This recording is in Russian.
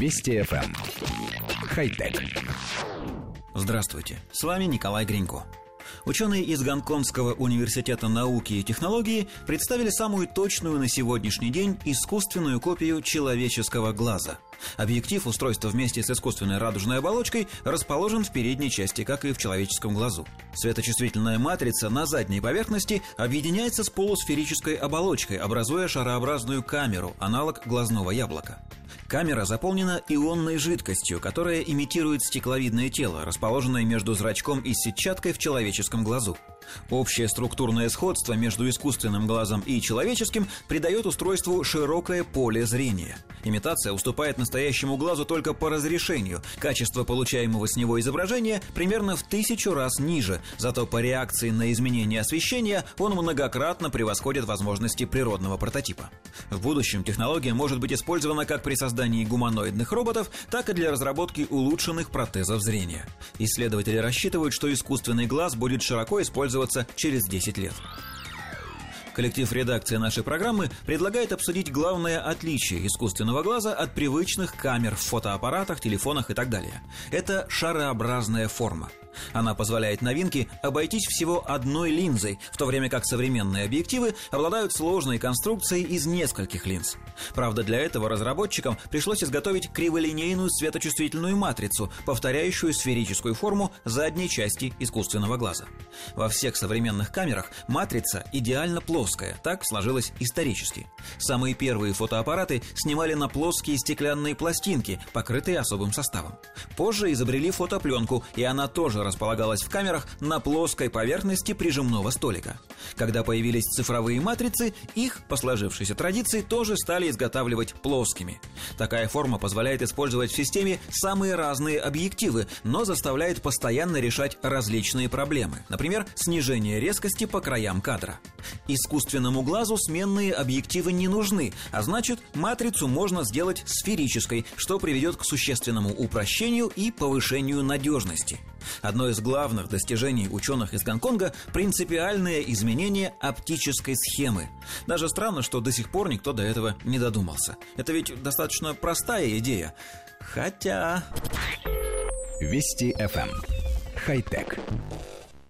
Вести FM. Эм. Хай-тек. Здравствуйте, с вами Николай Гринько. Ученые из Гонконгского университета науки и технологии представили самую точную на сегодняшний день искусственную копию человеческого глаза. Объектив устройства вместе с искусственной радужной оболочкой расположен в передней части, как и в человеческом глазу. Светочувствительная матрица на задней поверхности объединяется с полусферической оболочкой, образуя шарообразную камеру, аналог глазного яблока. Камера заполнена ионной жидкостью, которая имитирует стекловидное тело, расположенное между зрачком и сетчаткой в человеческом глазу. Общее структурное сходство между искусственным глазом и человеческим придает устройству широкое поле зрения. Имитация уступает настоящему глазу только по разрешению. Качество получаемого с него изображения примерно в тысячу раз ниже, зато по реакции на изменение освещения он многократно превосходит возможности природного прототипа. В будущем технология может быть использована как при создании гуманоидных роботов, так и для разработки улучшенных протезов зрения. Исследователи рассчитывают, что искусственный глаз будет широко использоваться через 10 лет. Коллектив редакции нашей программы предлагает обсудить главное отличие искусственного глаза от привычных камер в фотоаппаратах, телефонах и так далее. Это шарообразная форма. Она позволяет новинке обойтись всего одной линзой, в то время как современные объективы обладают сложной конструкцией из нескольких линз. Правда, для этого разработчикам пришлось изготовить криволинейную светочувствительную матрицу, повторяющую сферическую форму задней части искусственного глаза. Во всех современных камерах матрица идеально плоская, так сложилось исторически. Самые первые фотоаппараты снимали на плоские стеклянные пластинки, покрытые особым составом. Позже изобрели фотопленку, и она тоже располагалась в камерах на плоской поверхности прижимного столика. Когда появились цифровые матрицы, их, по сложившейся традиции, тоже стали изготавливать плоскими. Такая форма позволяет использовать в системе самые разные объективы, но заставляет постоянно решать различные проблемы. Например, снижение резкости по краям кадра. Искусственному глазу сменные объективы не нужны, а значит, матрицу можно сделать сферической, что приведет к существенному упрощению и повышению надежности. Одно из главных достижений ученых из Гонконга – принципиальное изменение оптической схемы. Даже странно, что до сих пор никто до этого не додумался. Это ведь достаточно простая идея. Хотя... Вести FM. Эм. Хай-тек.